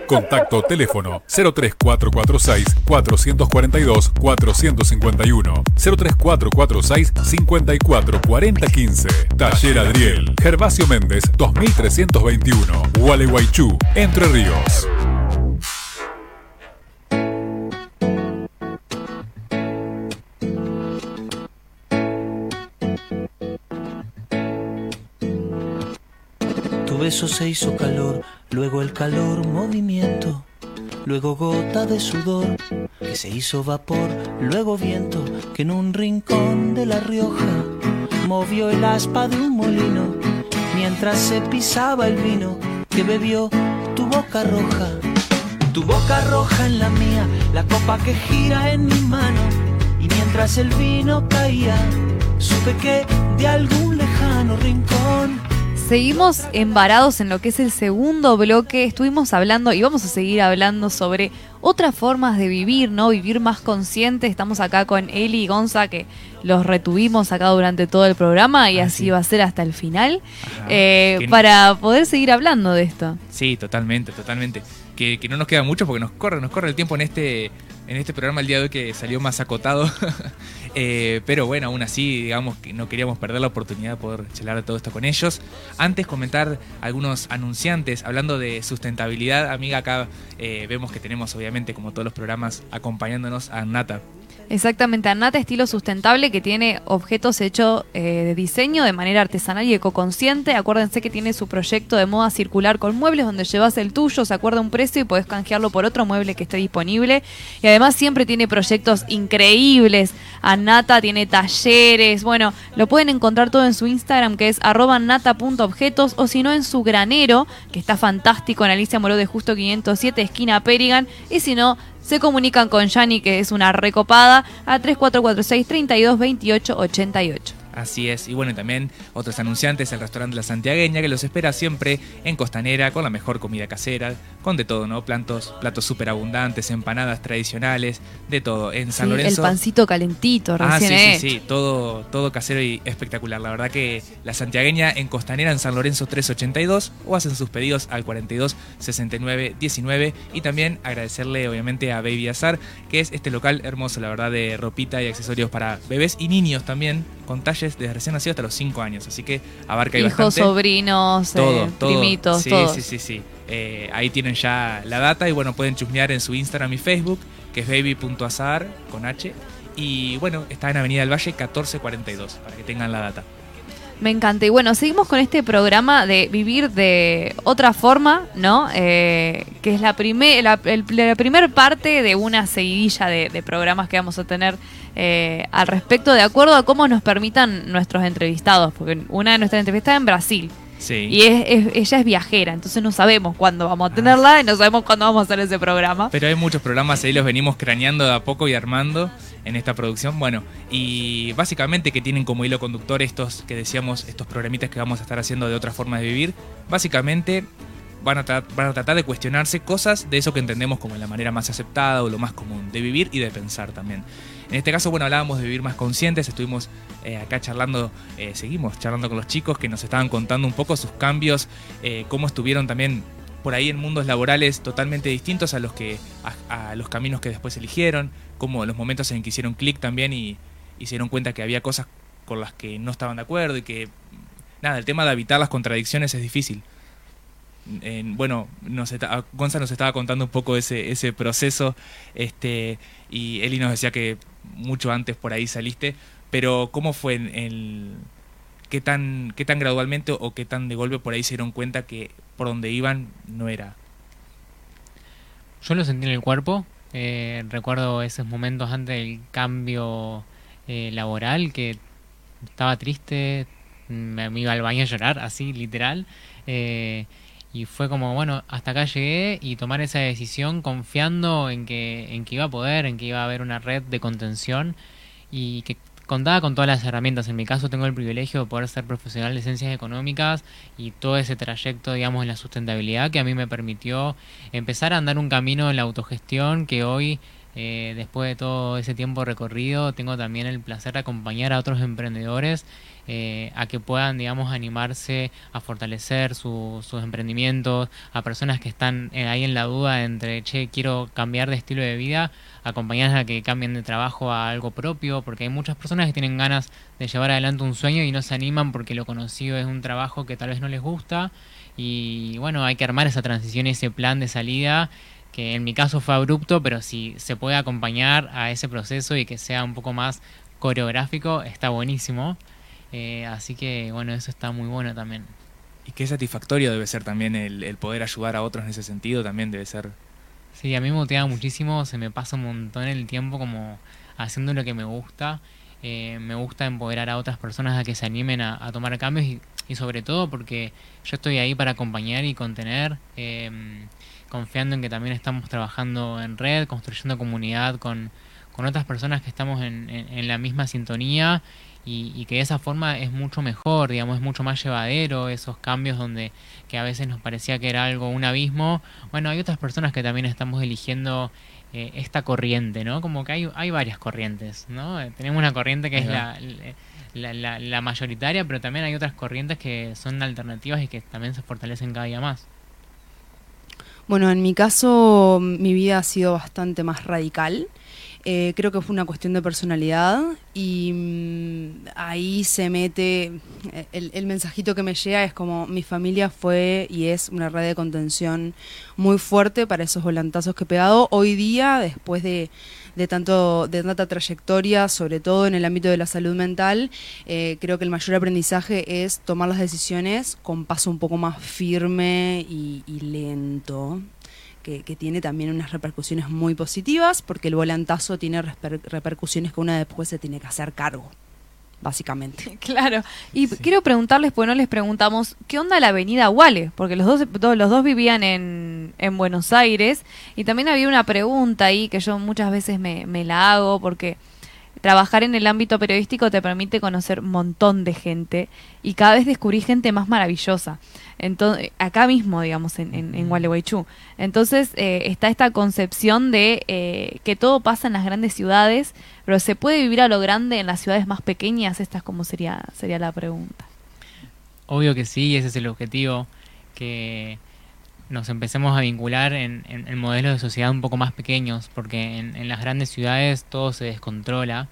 Contacto teléfono 03446 442 451 03446 544015 Taller Adriel Gervasio Méndez 2321 Gualeguaychú Entre Ríos beso se hizo calor, luego el calor movimiento, luego gota de sudor que se hizo vapor, luego viento que en un rincón de La Rioja movió el aspa de un molino mientras se pisaba el vino que bebió tu boca roja. Tu boca roja en la mía, la copa que gira en mi mano y mientras el vino caía, supe que de algún lejano rincón Seguimos embarados en lo que es el segundo bloque. Estuvimos hablando y vamos a seguir hablando sobre otras formas de vivir, ¿no? Vivir más consciente. Estamos acá con Eli y Gonza, que los retuvimos acá durante todo el programa y Ah, así sí. va a ser hasta el final, eh, para poder seguir hablando de esto. Sí, totalmente, totalmente. Que, que no nos queda mucho porque nos corre, nos corre el tiempo en este, en este programa el día de hoy que salió más acotado. Eh, pero bueno, aún así, digamos que no queríamos perder la oportunidad de poder charlar todo esto con ellos. Antes comentar algunos anunciantes, hablando de sustentabilidad, amiga, acá eh, vemos que tenemos obviamente como todos los programas acompañándonos a Nata. Exactamente, Anata Estilo Sustentable que tiene objetos hechos eh, de diseño de manera artesanal y ecoconsciente. Acuérdense que tiene su proyecto de moda circular con muebles donde llevas el tuyo, se acuerda un precio y podés canjearlo por otro mueble que esté disponible. Y además siempre tiene proyectos increíbles. Anata tiene talleres, bueno, lo pueden encontrar todo en su Instagram que es arroba nata.objetos o si no en su granero, que está fantástico en Alicia Moró de Justo 507, esquina Perigan. Y si no, se comunican con Yani, que es una recopada, a 3446 32 28 88. Así es, y bueno, también otros anunciantes, el restaurante La Santiagueña, que los espera siempre en Costanera, con la mejor comida casera, con de todo, ¿no? Platos, platos súper abundantes, empanadas tradicionales, de todo. En San Sí, Lorenzo. el pancito calentito, Ah, sí, recién sí, hecho. sí, todo, todo casero y espectacular. La verdad que la santiagueña en Costanera, en San Lorenzo 382, o hacen sus pedidos al 42 69 19. Y también agradecerle, obviamente, a Baby Azar, que es este local hermoso, la verdad, de ropita y accesorios para bebés y niños también, con talles desde recién nacido hasta los 5 años. Así que abarca ahí Hijos, bastante. sobrinos, Todo, eh, todo. primitos, sí, todos. Sí, sí, sí. Eh, ahí tienen ya la data y bueno, pueden chusmear en su Instagram y Facebook, que es baby.azar con H. Y bueno, está en Avenida del Valle 1442, para que tengan la data. Me encanta. Y bueno, seguimos con este programa de vivir de otra forma, ¿no? Eh, que es la, primer, la, el- la primer parte de una seguidilla de, de programas que vamos a tener eh, al respecto, de acuerdo a cómo nos permitan nuestros entrevistados. Porque una de nuestras entrevistadas en Brasil. Sí. Y es, es- ella es viajera, entonces no sabemos cuándo vamos a tenerla y no sabemos cuándo vamos a hacer ese programa. Pero hay muchos programas ahí, los venimos craneando de a poco y armando en esta producción. Bueno, y básicamente que tienen como hilo conductor estos que decíamos, estos programitas que vamos a estar haciendo de otra forma de vivir. Básicamente van a, van a tratar de cuestionarse cosas de eso que entendemos como la manera más aceptada o lo más común de vivir y de pensar también. En este caso, bueno, hablábamos de vivir más conscientes, estuvimos eh, acá charlando, eh, seguimos charlando con los chicos que nos estaban contando un poco sus cambios, eh, cómo estuvieron también por ahí en mundos laborales totalmente distintos a los que a, los caminos que después eligieron, como los momentos en que hicieron clic también y, dieron cuenta que había cosas con las que no estaban de acuerdo y que nada, el tema de evitar las contradicciones es difícil. En- bueno, nos está- nos estaba contando un poco ese, ese proceso, este, y Eli nos decía que mucho antes por ahí saliste, pero ¿cómo fue el qué tan, qué tan gradualmente o qué tan de golpe por ahí se dieron cuenta que por donde iban no era? Yo lo sentí en el cuerpo. eh, recuerdo esos momentos antes del cambio eh, laboral que estaba triste, me, me iba al baño a llorar, así literal. eh, y fue como, bueno, hasta acá llegué y tomar esa decisión confiando en que, en que iba a poder, en que iba a haber una red de contención y que contaba con todas las herramientas. En mi caso tengo el privilegio de poder ser profesional de ciencias económicas y todo ese trayecto, digamos, en la sustentabilidad que a mí me permitió empezar a andar un camino en la autogestión que hoy eh, después de todo ese tiempo recorrido, tengo también el placer de acompañar a otros emprendedores eh, a que puedan, digamos, animarse a fortalecer su- sus emprendimientos, a personas que están eh, ahí en la duda entre, che, quiero cambiar de estilo de vida, acompañarlas a que cambien de trabajo a algo propio, porque hay muchas personas que tienen ganas de llevar adelante un sueño y no se animan porque lo conocido es un trabajo que tal vez no les gusta. Y bueno, hay que armar esa transición, ese plan de salida que en mi caso fue abrupto, pero si se puede acompañar a ese proceso y que sea un poco más coreográfico, está buenísimo. Eh, así que bueno, eso está muy bueno también. Y qué satisfactorio debe ser también el, el poder ayudar a otros en ese sentido, también debe ser... Sí, a mí me motiva muchísimo, se me pasa un montón el tiempo como haciendo lo que me gusta. Eh, me gusta empoderar a otras personas a que se animen a, a tomar cambios y, y sobre todo porque yo estoy ahí para acompañar y contener, eh, confiando en que también estamos trabajando en red, construyendo comunidad con, con otras personas que estamos en, en- en la misma sintonía y, y que de esa forma es mucho mejor, digamos, es mucho más llevadero esos cambios donde que a veces nos parecía que era algo, un abismo. Bueno, hay otras personas que también estamos eligiendo eh, esta corriente, ¿no? Como que hay, hay varias corrientes, ¿no? Eh, tenemos una corriente que es la, la, la- la mayoritaria, pero también hay otras corrientes que son alternativas y que también se fortalecen cada día más. Bueno, en mi caso, mi vida ha sido bastante más radical. Eh, creo que fue una cuestión de personalidad y mm, ahí se mete, eh, el, el mensajito que me llega es como mi familia fue y es una red de contención muy fuerte para esos volantazos que he pegado. Hoy día, después de, de tanto de tanta trayectoria, sobre todo en el ámbito de la salud mental, eh, creo que el mayor aprendizaje es tomar las decisiones con paso un poco más firme y, lento. Que, que tiene también unas repercusiones muy positivas, porque el volantazo tiene reper- repercusiones que una después se tiene que hacer cargo, básicamente. Claro. Y quiero preguntarles, pues no les preguntamos, ¿qué onda la avenida Wale? Porque los dos, do- los dos vivían en, en Buenos Aires y también había una pregunta ahí que yo muchas veces me, me la hago porque trabajar en el ámbito periodístico te permite conocer un montón de gente y cada vez descubrí gente más maravillosa. Entonces, acá mismo, digamos, en, en, en Gualeguaychú. Entonces, eh, está esta concepción de eh, que todo pasa en las grandes ciudades, pero se puede vivir a lo grande en las ciudades más pequeñas. Esta es como sería, sería la pregunta. Obvio que sí, ese es el objetivo, que nos empecemos a vincular en, en- en modelos de sociedad un poco más pequeños, porque en, las grandes ciudades todo se descontrola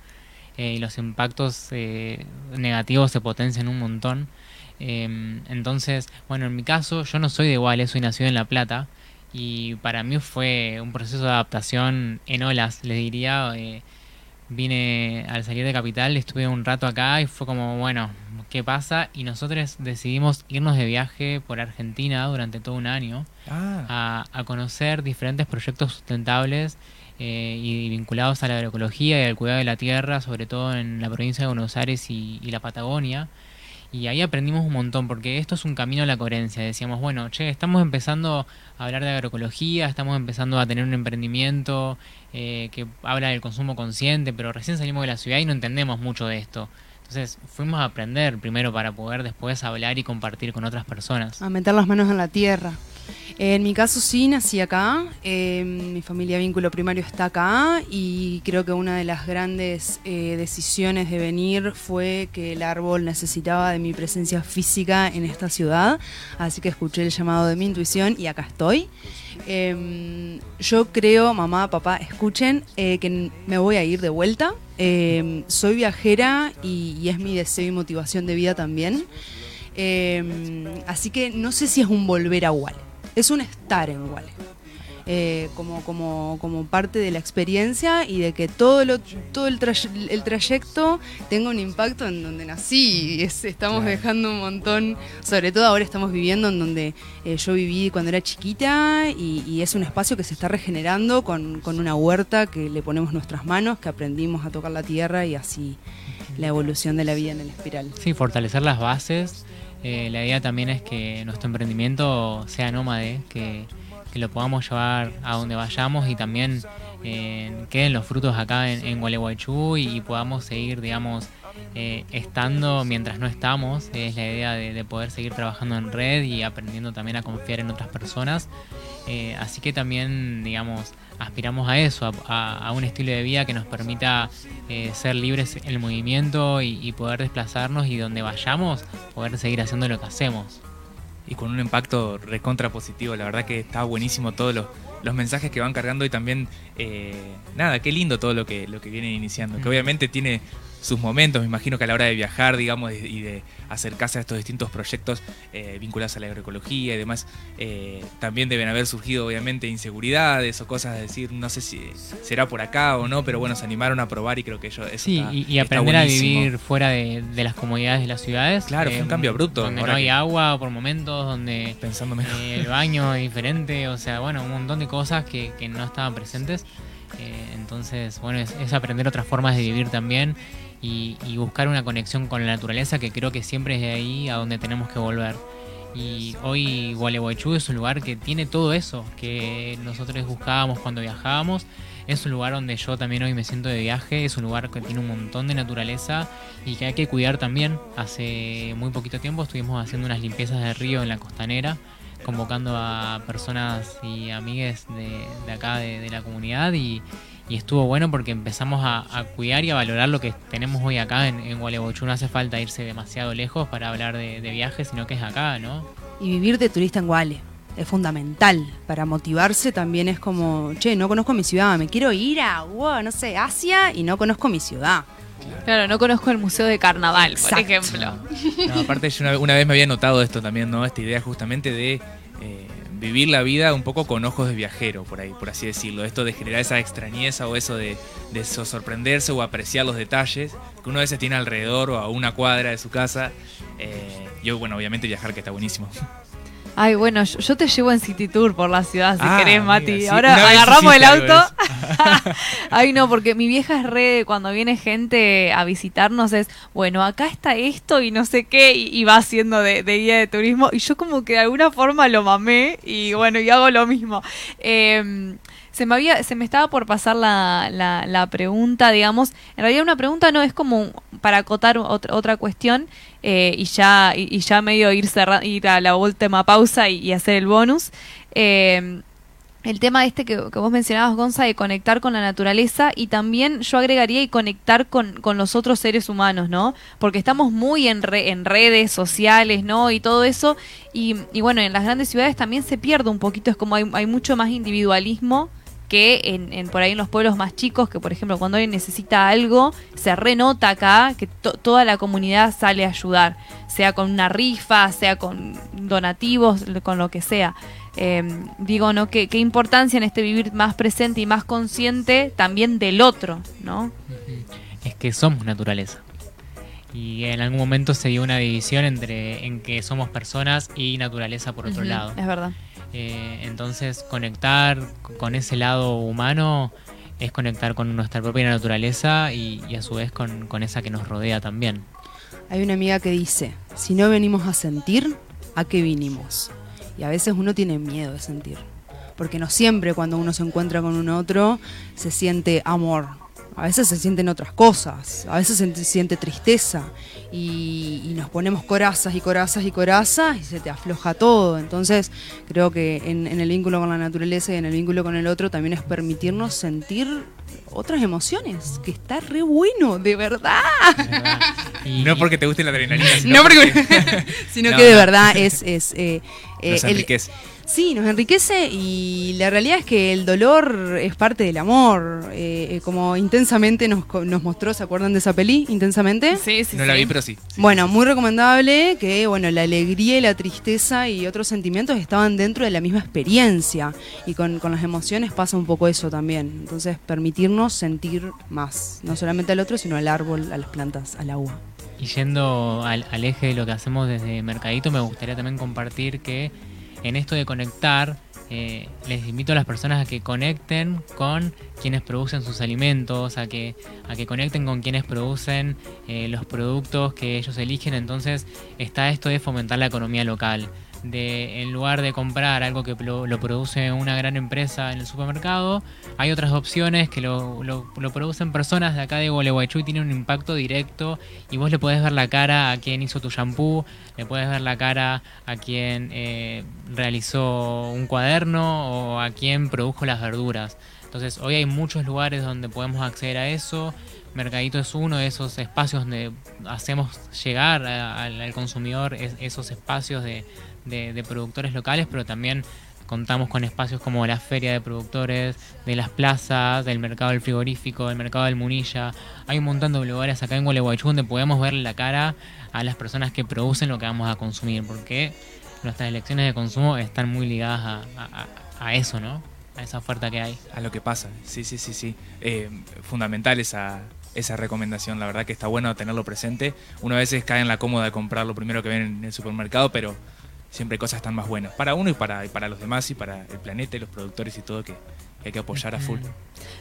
eh, y los impactos eh, negativos se potencian un montón. Em, entonces, bueno, en mi caso, yo no soy de Guale, soy nacido en La Plata, y para mí fue un proceso de adaptación en olas, les diría. Vine al salir de Capital, estuve un rato acá y fue como, bueno, ¿qué pasa? Y nosotros decidimos irnos de viaje por Argentina durante todo un año Ah, a, a conocer diferentes proyectos sustentables eh, y vinculados a la agroecología y al cuidado de la tierra, sobre todo en la provincia de Buenos Aires y, y la Patagonia. Y ahí aprendimos un montón, porque esto es un camino a la coherencia. Decíamos, bueno, che, estamos empezando a hablar de agroecología, estamos empezando a tener un emprendimiento eh, que habla del consumo consciente, pero recién salimos de la ciudad y no entendemos mucho de esto. Entonces fuimos a aprender primero para poder después hablar y compartir con otras personas. A meter las manos en la tierra. En mi caso sí, nací acá, eh, mi familia vínculo primario está acá y creo que una de las grandes eh, decisiones de venir fue que el árbol necesitaba de mi presencia física en esta ciudad, así que escuché el llamado de mi intuición y acá estoy. Eh, yo creo, mamá, papá, escuchen, eh, que me voy a ir de vuelta. Eh, soy viajera y, es mi deseo y motivación de vida también. Así que no sé si es un volver a Wale, es un estar en Wale. Eh, como, como, como parte de la experiencia y de que todo, lo, todo el, tray- el trayecto tenga un impacto en donde nací. Y es- estamos Claro. dejando un montón, sobre todo ahora estamos viviendo en donde eh, yo viví cuando era chiquita y, y es un espacio que se está regenerando con, con una huerta que le ponemos nuestras manos, que aprendimos a tocar la tierra y así la evolución de la vida en el espiral. Sí, fortalecer las bases. Eh, la idea también es que nuestro emprendimiento sea nómade, que, que lo podamos llevar a donde vayamos y también eh, queden los frutos acá en, en Gualeguaychú y, podamos seguir, digamos, eh, estando mientras no estamos, es la idea de, de poder seguir trabajando en red y aprendiendo también a confiar en otras personas. Eh, así que también, digamos, aspiramos a eso, a, un estilo de vida que nos permita eh, ser libres en el movimiento y, y poder desplazarnos y donde vayamos, poder seguir haciendo lo que hacemos. y con un impacto recontra positivo. La verdad que está buenísimo todos los, los mensajes que van cargando y también, eh, nada, qué lindo todo lo que, lo que vienen iniciando. Que obviamente tiene sus momentos, me imagino que a la hora de viajar, digamos, y de acercarse a estos distintos proyectos eh, vinculados a la agroecología y demás, eh, también deben haber surgido obviamente inseguridades o cosas de decir, no sé si será por acá o no, pero bueno, se animaron a probar y creo que ello eso Sí, está- y, y está aprender a vivir fuera de, de las comodidades de las ciudades. Claro, fue un eh, cambio abrupto, Donde no hay que- agua por momentos, donde eh, el baño es diferente, o sea, bueno, un montón de cosas que, que no estaban presentes. Eh, entonces, bueno, es, es aprender otras formas de vivir también y, y buscar una conexión con la naturaleza que creo que siempre es de ahí a donde tenemos que volver. Y hoy Gualeguaychú es un lugar que tiene todo eso que nosotros buscábamos cuando viajábamos. Es un lugar donde yo también hoy me siento de viaje, es un lugar que tiene un montón de naturaleza y que hay que cuidar también. Hace muy poquito tiempo estuvimos haciendo unas limpiezas de río en la costanera, convocando a personas y amigues de, de acá, de, de la comunidad, y, y estuvo bueno porque empezamos a, a cuidar y a valorar lo que tenemos hoy acá en, en Gualeguaychú. No hace falta irse demasiado lejos para hablar de, de viajes, sino que es acá, ¿no? Y vivir de turista en Guale es fundamental. Para motivarse también es como, che, no conozco mi ciudad, me quiero ir a, wow, no sé, Asia y no conozco mi ciudad. Claro, no conozco el Museo de Carnaval, por ejemplo. No, aparte yo una, una vez me había notado esto también, ¿no? Esta idea justamente de vivir la vida un poco con ojos de viajero, por ahí, por así decirlo. Esto de generar esa extrañeza o eso de, de so- sorprenderse o apreciar los detalles que uno a veces tiene alrededor o a una cuadra de su casa. Eh, yo, bueno, obviamente viajar que está buenísimo. Ay, bueno, yo, yo te llevo en City Tour por la ciudad, si Ah, querés, Mati. sí. Ahora agarramos el auto. Ay, no, porque mi vieja es re, cuando viene gente a visitarnos es, bueno, acá está esto y no sé qué, y, y va haciendo de, de guía de turismo. Y yo como que de alguna forma lo mamé y bueno, y hago lo mismo. Eh, se me había, se me estaba por pasar la, la, pregunta, digamos. En realidad una pregunta no es como para acotar otra, otra cuestión eh, y ya y, y ya medio ir cerra- ir a la última pausa y, hacer el bonus. Eh, el tema este que, que vos mencionabas, Gonza, de conectar con la naturaleza y también yo agregaría y conectar con, con los otros seres humanos, ¿no? Porque estamos muy en, re- en redes sociales, ¿no? Y todo eso. Y, y bueno, en las grandes ciudades también se pierde un poquito, es como hay, hay mucho más individualismo que en, en por ahí en los pueblos más chicos, que por ejemplo cuando alguien necesita algo, se renota acá que to- toda la comunidad sale a ayudar, sea con una rifa, sea con donativos, con lo que sea. Eh, digo, ¿no? ¿Qué, qué importancia en este vivir más presente y más consciente también del otro, ¿no? es que somos naturaleza. Y en algún momento se dio una división entre en que somos personas y naturaleza por otro lado. Es verdad. Eh, entonces conectar con ese lado humano es conectar con nuestra propia naturaleza y, y a su vez con, con esa que nos rodea también. Hay una amiga que dice, si no venimos a sentir, ¿a qué vinimos? Y a veces uno tiene miedo de sentir. Porque no siempre cuando uno se encuentra con un otro se siente amor. A veces se sienten otras cosas. A veces se siente tristeza. Y, y nos ponemos corazas y corazas y corazas y se te afloja todo. Entonces creo que en, en el vínculo con la naturaleza y en el vínculo con el otro también es permitirnos sentir otras emociones. Que está re bueno, de verdad. No porque te guste la adrenalina, sino No porque, sino No, que de verdad es, es eh, eh, nos el-. Sí, nos enriquece y la realidad es que el dolor es parte del amor. Eh, eh, como intensamente nos, co- nos mostró, ¿se acuerdan de esa peli? Intensamente. Sí, sí, No la vi, pero sí. sí. Bueno, muy recomendable que bueno, la alegría y la tristeza y otros sentimientos estaban dentro de la misma experiencia. Y con, con las emociones pasa un poco eso también. Entonces, permitirnos sentir más, no solamente al otro, sino al árbol, a las plantas, al agua. Y yendo al, al eje de lo que hacemos desde Mercadito, me gustaría también compartir que en esto de conectar, eh, les invito a las personas a que conecten con quienes producen sus alimentos, a que, a que conecten con quienes producen eh, los productos que ellos eligen. Entonces está esto de fomentar la economía local. De en lugar de comprar algo que lo, produce una gran empresa en el supermercado, hay otras opciones que lo, lo- producen personas de acá de Gualeguaychú y tienen un impacto directo y vos le podés ver la cara a quien hizo tu shampoo, le podés ver la cara a quien eh, realizó un cuaderno o a quien produjo las verduras. Entonces hoy hay muchos lugares donde podemos acceder a eso. Mercadito es uno de esos espacios donde hacemos llegar al, consumidor es- esos espacios de, de- productores locales, pero también contamos con espacios como la feria de productores, de las plazas, del mercado del frigorífico, del mercado del Munilla. Hay un montón de lugares acá en Gualeguaychú donde podemos ver la cara a las personas que producen lo que vamos a consumir, porque nuestras elecciones de consumo están muy ligadas a, eso, ¿no? A esa oferta que hay. A lo que pasa, sí, sí, sí, sí. Eh, fundamental esa, esa recomendación, la verdad que está bueno tenerlo presente. Uno a veces cae en la cómoda de comprar lo primero que ven en el supermercado, pero siempre cosas están más buenas. Para uno y para, para los demás y para el planeta y los productores y todo que, que hay que apoyar a full.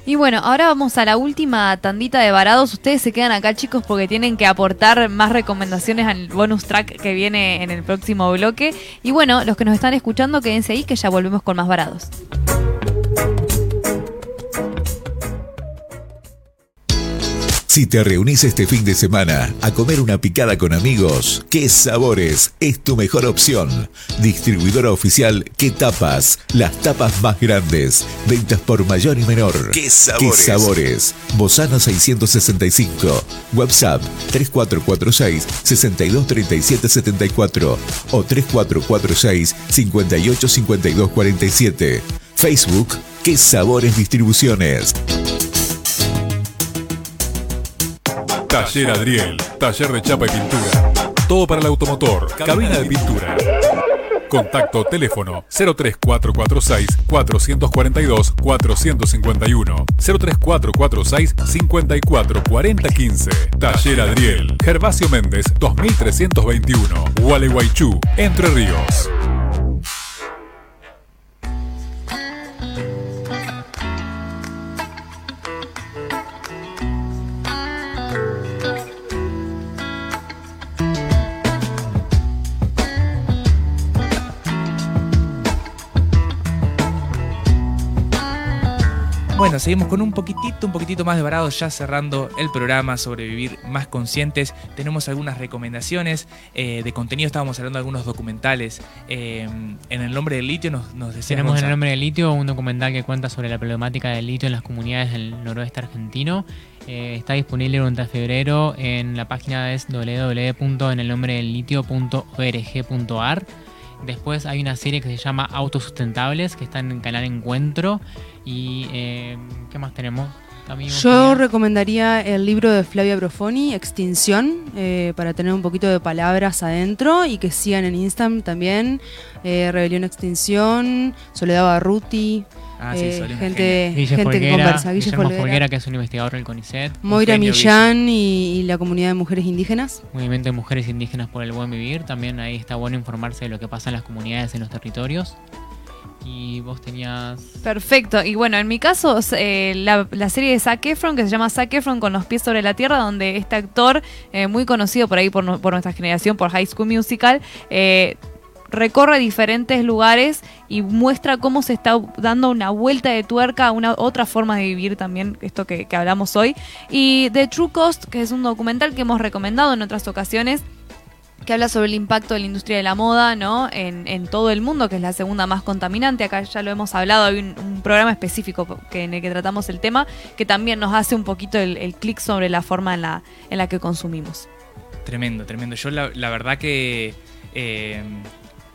Y bueno, ahora vamos a la última tandita de varados. Ustedes se quedan acá, chicos, porque tienen que aportar más recomendaciones al bonus track que viene en el próximo bloque. Y bueno, los que nos están escuchando, quédense ahí que ya volvemos con más varados. Si te reunís este fin de semana a comer una picada con amigos, ¿qué sabores es tu mejor opción? Distribuidora oficial ¿Qué tapas? Las tapas más grandes. Ventas por mayor y menor. ¿Qué sabores? ¿Qué sabores? Bozano 665. WhatsApp 3446 623774 o 3446 585247. Facebook ¿Qué sabores distribuciones? Taller Adriel, taller de chapa y pintura. Todo para el automotor, cabina de pintura. Contacto teléfono 03446 442 451 03446 544015 Taller Adriel Gervasio Méndez 2321 Gualeguaychú Entre Ríos Bueno, seguimos con un poquitito, un poquitito más de varados, ya cerrando el programa sobre vivir más conscientes. Tenemos algunas recomendaciones eh, de contenido, estábamos hablando de algunos documentales. Eh, en el nombre del litio nos, nos decía Tenemos en el nombre del litio un documental que cuenta sobre la problemática del litio en las comunidades del noroeste argentino. Eh, está disponible durante febrero en la página es www.enelnombre-del-litio.org.ar. Después hay una serie que se llama Autosustentables, que está en el canal Encuentro. Y eh, ¿qué más tenemos? Yo recomendaría el libro de Flavia Profoni, Extinción, eh, para tener un poquito de palabras adentro y que sigan en Instagram también. eh, Rebelión Extinción, Soledad Barruti, Ah, sí, eh, gente, Guille gente que Folguera, conversa. Guille Guillermo Folguera, Folguera, que es un investigador del CONICET. Moira Millán y, y la comunidad de mujeres indígenas. Movimiento de Mujeres Indígenas por el Buen Vivir. También ahí está bueno informarse de lo que pasa en las comunidades, en los territorios. Y vos tenías... Perfecto. Y bueno, en mi caso, eh, la, la serie de Zac Efron, que se llama Zac Efron con los pies sobre la tierra, donde este actor, eh, muy conocido por ahí por, no- por nuestra generación, por High School Musical, eh, recorre diferentes lugares y muestra cómo se está dando una vuelta de tuerca a una otra forma de vivir también, esto que, hablamos hoy. Y The True Cost, que es un documental que hemos recomendado en otras ocasiones, que habla sobre el impacto de la industria de la moda ¿no? en, todo el mundo, que es la segunda más contaminante. Acá ya lo hemos hablado, hay un, programa específico que, en el que tratamos el tema, que también nos hace un poquito el, clic sobre la forma en la, en la que consumimos. Tremendo, tremendo. Yo la, la verdad que eh,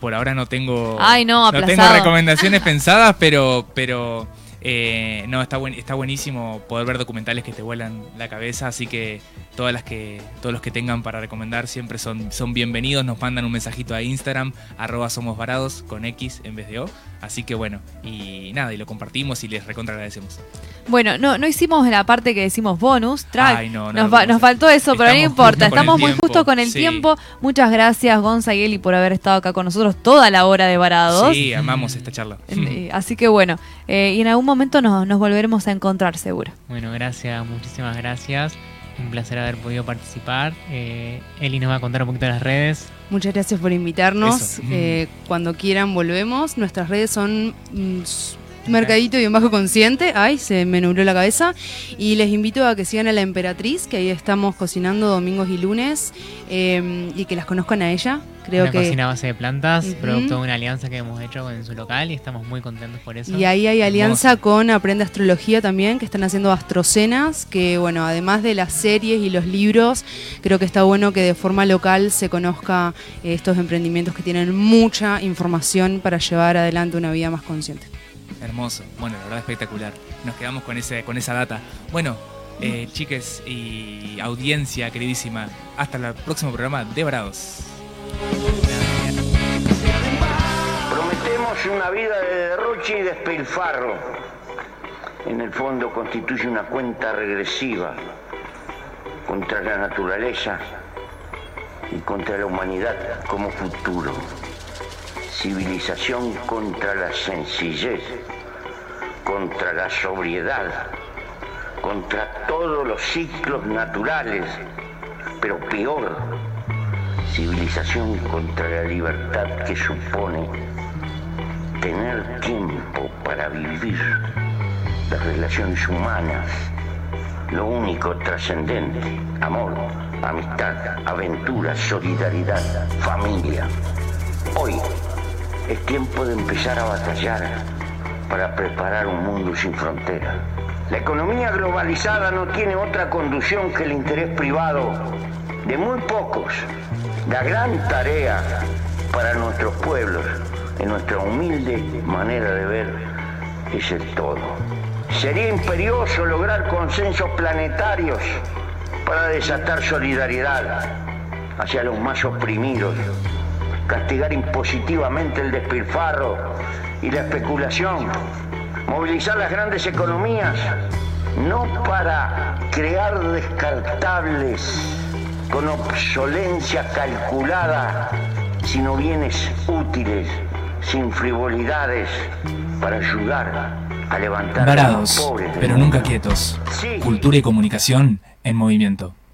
por ahora no tengo. Ay, no, tengo recomendaciones pensadas, pero, pero eh, no, está buen, está buenísimo poder ver documentales que te vuelan la cabeza, así que todas las que, todos los que tengan para recomendar siempre son, son bienvenidos, nos mandan un mensajito a Instagram, arroba somos varados con X en vez de O. Así que bueno, y nada, y lo compartimos y les recontra agradecemos. Bueno, no, no hicimos la parte que decimos bonus track. Ay, no, no nos, va- nos faltó eso, pero no Estamos importa. Estamos muy justo con el sí. tiempo. Muchas gracias, Gonza y Eli, por haber estado acá con nosotros toda la hora de Varados. Sí, amamos esta charla. Eh, Así que bueno, eh, y en algún momento nos, nos volveremos a encontrar, seguro. Bueno, gracias, muchísimas gracias. Un placer haber podido participar. Eh, Eli nos va a contar un poquito de las redes. Muchas gracias por invitarnos. Eh, cuando quieran volvemos. Nuestras redes son mm, Mercadito y un bajo consciente. Ay, se me nubló la cabeza. Y les invito a que sigan a la Emperatriz, que ahí estamos cocinando domingos y lunes. eh, y que las conozcan a ella. Creo una que. cocina a base de plantas, producto de una alianza que hemos hecho en su local y estamos muy contentos por eso. Y ahí hay alianza con Aprende Astrología también, que están haciendo astrocenas, que bueno, además de las series y los libros, creo que está bueno que de forma local se conozca eh, estos emprendimientos que tienen mucha información para llevar adelante una vida más consciente. Hermoso. Bueno, la verdad espectacular. Nos quedamos con ese, con esa data. Bueno, eh, chiques y audiencia queridísima, hasta el próximo programa de Bravos. Prometemos una vida de derroche y despilfarro. En el fondo constituye una cuenta regresiva contra la naturaleza y contra la humanidad como futuro. Civilización contra la sencillez, contra la sobriedad, contra todos los ciclos naturales, pero peor, civilización contra la libertad que supone tener tiempo para vivir las relaciones humanas, lo único trascendente, amor, amistad, aventura, solidaridad, familia. Hoy es tiempo de empezar a batallar para preparar un mundo sin fronteras. La economía globalizada no tiene otra conducción que el interés privado de muy pocos. La gran tarea para nuestros pueblos, en nuestra humilde manera de ver, es el todo. Sería imperioso lograr consensos planetarios para desatar solidaridad hacia los más oprimidos, castigar impositivamente el despilfarro y la especulación, movilizar las grandes economías, no para crear descartables con obsolencia calculada, sino bienes útiles, sin frivolidades, para ayudar a levantar a los Varados, pobres pero nunca quietos. Sí. Cultura y comunicación en movimiento.